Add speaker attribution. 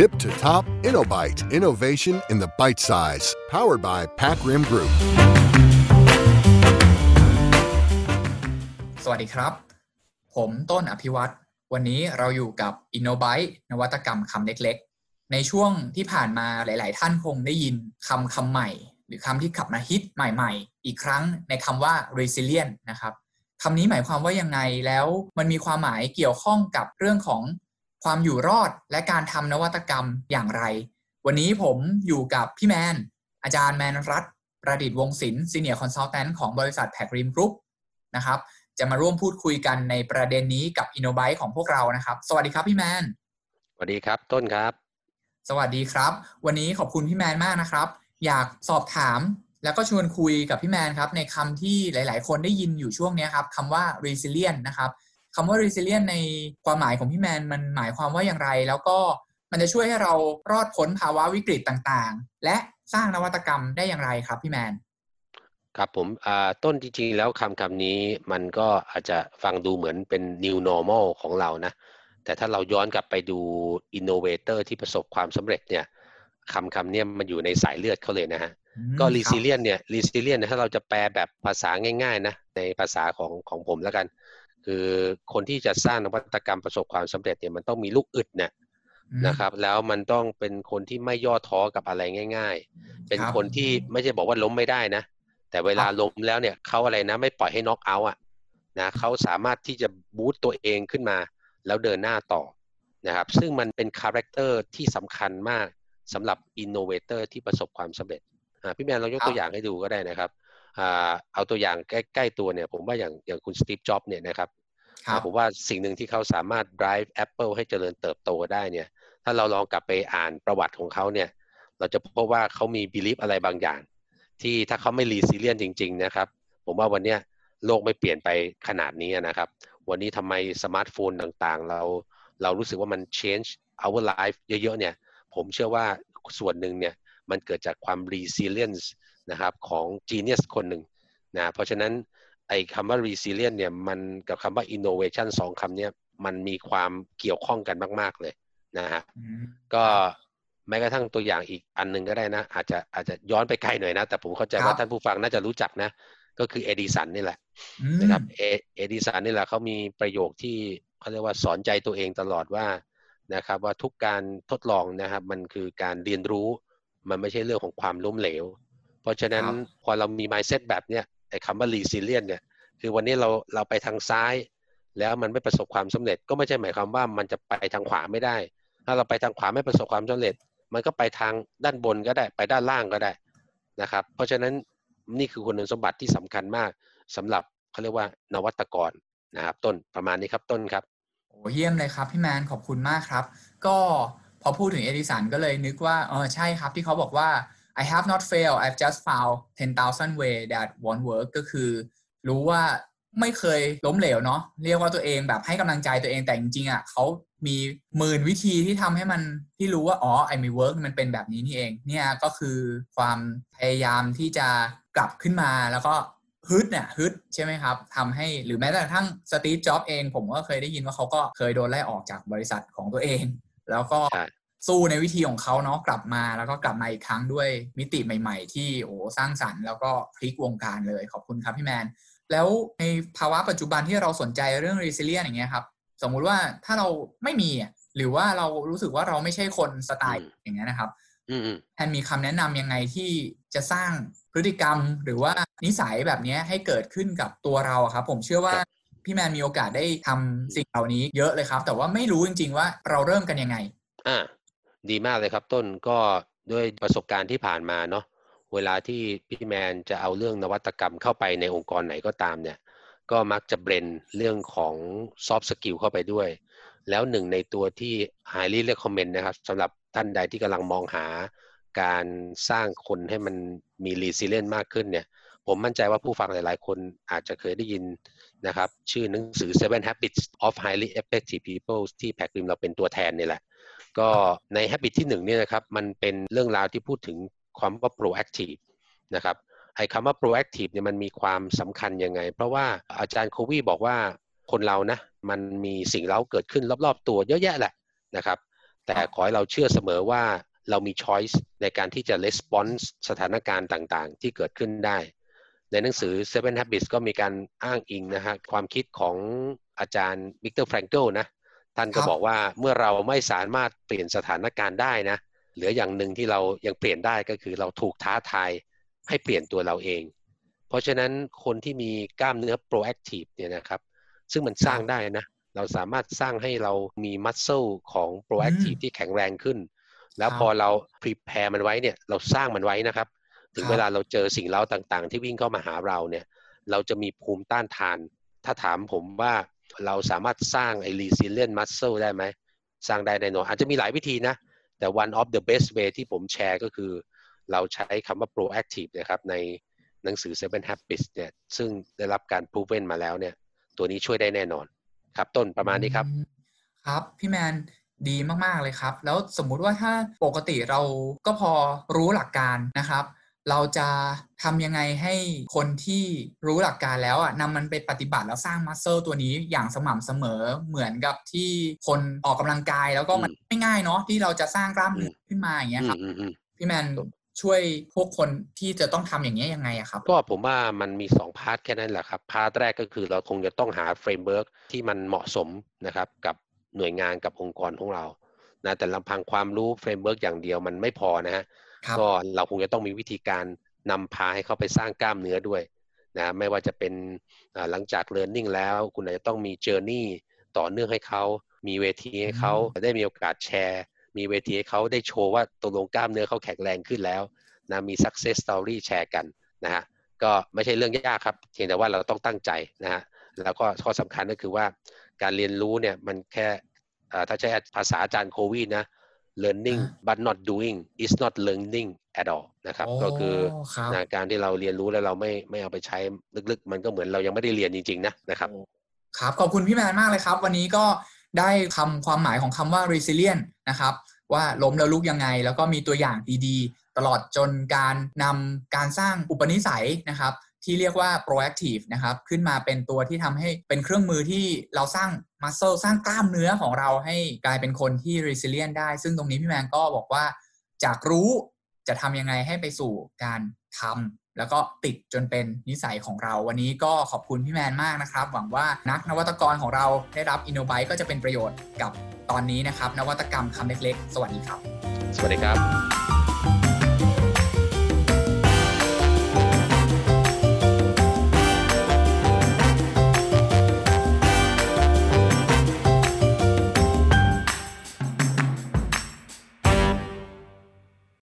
Speaker 1: Tip to top InnoBite. Innovation in the bite size. Powered by Pac Rim Group.
Speaker 2: สวัสดีครับ ผมต้นอภิวัตรวันนี้เราอยู่กับ InnoBite นวัตกรรมคำเล็กๆ ในช่วงที่ผ่านมาหลาย ๆ ท่านคงได้ยินคำคำใหม่ หรือคำที่ขับมาฮิตใหม่ ๆ อีกครั้งในคำว่า resilient นะครับคำนี้หมายความว่ายังไงแล้วมันมีความหมายเกี่ยวข้องกับเรื่องของ ความอยู่รอดและการทำนวัตกรรมอย่างไร วันนี้ผมอยู่กับพี่แมน อาจารย์แมนรัตน์ประดิษฐ์วงศิลป์ Senior Consultant ของบริษัทแพคริมกรุ๊ปนะครับ จะมาร่วมพูดคุยกันในประเด็นนี้กับ InnoBite ของพวกเรานะครับ สวัสดีครับพี่แมน
Speaker 3: สวัสดีครับต้นครับ
Speaker 2: สวัสดีครับ วันนี้ขอบคุณพี่แมนมากนะครับ อยากสอบถามแล้วก็ชวนคุยกับพี่แมนครับในคำที่หลาย ๆ คนได้ยินอยู่ช่วงนี้ครับคำว่า resilient นะครับ คำว่า resilient ในความหมายของพี่แมนมันหมายความว่าอย่างไร แล้วก็มันจะช่วยให้เรารอดพ้นภาวะวิกฤตต่างๆ และสร้างนวัตกรรมได้อย่างไรครับพี่แมน
Speaker 3: ครับผมต้นจริงๆแล้วคำคำนี้มันก็อาจจะฟังดูเหมือนเป็น new normal ของเรานะ แต่ถ้าเราย้อนกลับไปดู innovator ที่ประสบความสำเร็จเนี่ยคำคำนี้มันอยู่ในสายเลือดเขาเลยนะฮะ ก็ resilient เนี่ย resilient ถ้าเราจะแปลแบบภาษาง่ายๆนะในภาษาของของผมแล้วกัน คือคนที่จะสร้างนวัตกรรมประสบความสำเร็จเนี่ยมันต้องมีลูกอึดเนี่ยนะครับ แล้วมันต้องเป็นคนที่ไม่ย่อท้อกับอะไรง่าย ๆ เป็นคนที่ไม่ใช่บอกว่าล้มไม่ได้นะ แต่เวลาล้มแล้วเนี่ยเขาอะไรนะไม่ปล่อยให้น็อกเอาท์อะนะเขาสามารถที่จะบูตตัวเองขึ้นมา แล้วเดินหน้าต่อนะครับ ซึ่งมันเป็น character ที่สำคัญมากสำหรับ innovator ที่ประสบความสำเร็จพี่แมนเรายกตัวอย่างให้ดูก็ได้นะครับ เอาตัวอย่างใกล้ ๆ ตัวเนี่ยผมว่าอย่างอย่างคุณสตีฟจ็อบเนี่ยนะครับผมว่าสิ่งหนึ่งที่เขาสามารถ drive Apple ให้เจริญเติบโตได้เนี่ยถ้าเราลองกลับไปอ่านประวัติของเขาเนี่ยเราจะพบว่าเขามี belief อะไรบางอย่าง ที่ถ้าเขาไม่ resilient จริง ๆ นะครับ ผมว่าวันนี้โลกไม่เปลี่ยนไปขนาดนี้นะครับ วันนี้ทำไมสมาร์ทโฟนต่างๆ เราเรารู้สึกว่ามัน change our life เยอะ ๆ เนี่ย ผมเชื่อว่าส่วนหนึ่งเนี่ยมันเกิดจากความ resilience นะครับของ genius คนหนึ่งนะเพราะฉะนั้นไอ้คำว่า resilience เนี่ยมันกับคำว่า innovation สองคำนี้มันมีความเกี่ยวข้องกันมาก ๆ เลยนะฮะก็แม้กระทั่งตัวอย่างอีกอันหนึ่งก็ได้นะ อาจจะอาจจะย้อนไปไกลหน่อยนะ แต่ผมเข้าใจว่าท่านผู้ฟังน่าจะรู้จักนะ ก็คือเอดิสันนี่แหละนะครับเอดิสันนี่แหละเขามีประโยคที่เขาเรียกว่าสอนใจตัวเองตลอดว่านะครับ ว่าทุกการทดลองนะครับ มันคือการเรียนรู้มันไม่ใช่เรื่องของความล้มเหลว เพราะฉะนั้นพอเรามี mindset แบบเนี้ยไอ้คำว่า resilient เนี่ย คือวันนี้เราเราไปทางซ้าย แล้วมันไม่ประสบความสำเร็จ ก็ไม่ใช่หมายความว่ามันจะไปทางขวาไม่ได้ ถ้าเราไปทางขวาไม่ประสบความสำเร็จ มันก็ไปทางด้านบนก็ได้ไปด้านล่างก็ได้นะครับ เพราะฉะนั้นนี่คือคุณสมบัติที่สำคัญมากสำหรับเขาเรียกว่านวัตกรนะครับ ต้นประมาณนี้ครับต้นครับ
Speaker 2: โอ้เยี่ยมเลยครับพี่แมนขอบคุณมากครับ ก็พอพูดถึงเอดิสันก็เลยนึกว่าเออใช่ครับที่เขาบอกว่า I have not failed I've just found 10,000 way that won't work ก็คือ รู้ว่าไม่เคยล้มเหลวเนาะเรียกว่าตัวเองแบบให้กำลังใจตัวเองแต่จริงๆอะเขามีหมื่นวิธีที่ทำให้มันที่รู้ว่า อ๋อไอ้ไม่ work มันเป็นแบบนี้นี่เอง เนี่ยก็คือความพยายามที่จะกลับขึ้นมาแล้วก็ฮึดเนี่ยฮึดใช่ไหมครับทำให้หรือแม้แต่กระทั่งสตีฟจ็อบเอง ผมก็เคยได้ยินว่าเขาก็เคยโดนไล่ออกจากบริษัทของตัวเอง แล้วก็ สู้ในวิธีของเขาเนาะกลับมาแล้วก็กลับมาอีกครั้งด้วยมิติใหม่ๆ ที่โอ้สร้างสรรค์แล้วก็พลิกวงการเลยขอบคุณครับพี่แมน แล้วในภาวะปัจจุบันที่เราสนใจเรื่อง resilience อย่างเงี้ยครับสมมุติว่าถ้าเราไม่มีหรือว่าเรารู้สึกว่าเราไม่ใช่คนสไตล์อย่างเงี้ยนะครับพี่แมนมีคำแนะนำยังไงที่จะสร้างพฤติกรรมหรือว่านิสัยแบบนี้ให้เกิดขึ้นกับตัวเราครับ ผมเชื่อว่าพี่แมนมีโอกาสได้ทำสิ่งเหล่านี้เยอะเลยครับ แต่ว่าไม่รู้จริง ๆ ว่าเราเริ่มกันยังไง
Speaker 3: อ่า ดีมากเลยครับต้นก็ด้วยประสบการณ์ที่ผ่านมาเนาะเวลาที่พี่แมนจะเอาเรื่องนวัตกรรมเข้าไปในองค์กรไหนก็ตามเนี่ย ก็มักจะ blend เรื่องของ soft skill เข้าไปด้วย แล้วหนึ่งในตัวที่ highly recommend นะครับสำหรับท่านใดที่กำลังมองหาการสร้างคนให้มันมี resilient มากขึ้นเนี่ย ผมมั่นใจว่าผู้ฟังหลายๆ คนอาจจะเคยได้ยินนะครับ ชื่อหนังสือ Seven Habits of Highly Effective People ที่แพคริมเราเป็นตัวแทนนี่แหละ ก็ใน habit ที่หนึ่งเนี่ยนะครับมันเป็นเรื่องราวที่พูดถึงความว่า proactive นะครับไอ้คำว่า proactive เนี่ยมันมีความสำคัญยังไง เพราะว่าอาจารย์โควีบอกว่าคนเรานะมันมีสิ่งเร้าเกิดขึ้นรอบๆ ตัวเยอะแยะแหละนะครับ แต่ขอให้เราเชื่อเสมอว่าเรามี choice ในการที่จะ response สถานการณ์ต่างๆ ที่เกิดขึ้นได้ ในหนังสือ Seven Habits ก็มีการอ้างอิงนะฮะความคิดของอาจารย์วิกเตอร์แฟรงเกิลนะ ท่านก็บอกว่าเมื่อเราไม่สามารถเปลี่ยนสถานการณ์ได้นะ เหลืออย่างหนึ่งที่เรายังเปลี่ยนได้ก็คือเราถูกท้าทายให้เปลี่ยนตัวเราเอง เพราะฉะนั้นคนที่มีกล้ามเนื้อ proactive เนี่ยนะครับ ซึ่งมันสร้างได้นะ เราสามารถสร้างให้เรามี muscle ของ proactive ที่แข็งแรงขึ้น แล้วพอเรา prepare มันไว้เนี่ยเราสร้างมันไว้นะครับ ถึงเวลาเราเจอสิ่งเล้าต่างๆ ที่วิ่งเข้ามาหาเราเนี่ย เราจะมีภูมิต้านทาน ถ้าถามผมว่า เราสามารถสร้างไอ้ resilient muscle ได้ไหม สร้างได้แน่นอนอาจจะมีหลายวิธีนะ แต่ one of the best way ที่ผมแชร์ก็คือ เราใช้คำว่า proactive นะครับ ในหนังสือ seven habits เนี่ย ซึ่งได้รับการ proven มาแล้วเนี่ย ตัวนี้ช่วยได้แน่นอน ครับต้นประมาณนี้ครับ
Speaker 2: ครับ พี่แมนดีมาก ๆ เลยครับ แล้วสมมุติว่าถ้าปกติเราก็พอรู้หลักการนะครับ เราจะทำยังไงให้คนที่รู้หลักการแล้วอะนำมันไปปฏิบัติแล้วสร้างมัสเซลตัวนี้อย่างสม่ำเสมอเหมือนกับที่คนออกกำลังกายแล้วก็มันไม่ง่ายเนาะที่เราจะสร้างกล้ามเนื้อขึ้นมาอย่างเงี้ยครับ
Speaker 3: อืมอืม
Speaker 2: พี่แมนช่วยพวกคนที่จะต้องทำอย่างนี้ยังไงอะครับ
Speaker 3: ก็ผมว่ามันมีสอง part แค่นั้นแหละครับ part แรกก็คือเราคงจะต้องหา framework ที่มันเหมาะสมนะครับกับหน่วยงานกับองค์กรของเรานะแต่ลำพังความรู้ framework อย่างเดียวมันไม่พอนะฮะ
Speaker 2: ครับ
Speaker 3: ก็เราคงจะต้องมีวิธีการนำพาให้เขาไปสร้างกล้ามเนื้อด้วยนะไม่ว่าจะเป็นอ่าหลังจาก learning แล้ว คุณอาจจะต้องมี journey ต่อเนื่องให้เขา มีเวทีให้เขาได้มีโอกาสแชร์ มีเวทีให้เขาได้โชว์ว่าตกลงกล้ามเนื้อเขาแข็งแรงขึ้นแล้วนะมี success story แชร์กันนะฮะก็ไม่ใช่เรื่องยากครับเพียงแต่ว่าเราต้องตั้งใจนะฮะแล้วก็ข้อสำคัญก็คือว่าการเรียนรู้เนี่ยมันแค่อ่าถ้าใช้ภาษาอาจารย์โควิดนะ learning but not doing is not learning at all นะครับก็คือ
Speaker 2: ครับ
Speaker 3: นะการที่เราเรียนรู้แล้วเราไม่ไม่เอาไปใช้ลึกๆ มันก็เหมือนเรายังไม่ได้เรียนจริงๆนะนะครับ
Speaker 2: ครับขอบคุณพี่แมนมากเลยครับ วันนี้ก็ได้คำความหมายของคำว่า resilient นะครับว่าล้มแล้วลุกยังไง แล้วก็มีตัวอย่างดีๆ ตลอดจนการนำการสร้างอุปนิสัยนะครับ ที่เรียกว่า proactive นะครับ ขึ้นมาเป็นตัวที่ทำให้เป็นเครื่องมือที่เราสร้าง muscle สร้างกล้ามเนื้อของเราให้กลายเป็นคนที่ resilient ได้ ซึ่งตรงนี้พี่แมนก็บอกว่าจากรู้จะทำยังไงให้ไปสู่การทำแล้วก็ติดจนเป็นนิสัยของเรา วันนี้ก็ขอบคุณพี่แมนมากนะครับ หวังว่านักนวัตกรของเราได้รับ i n n o b i t e ก็จะเป็นประโยชน์กับตอนนี้นะครับ นวัตกรรมคำเล็กๆ สวัสดีครับ
Speaker 3: สวัสดีครับ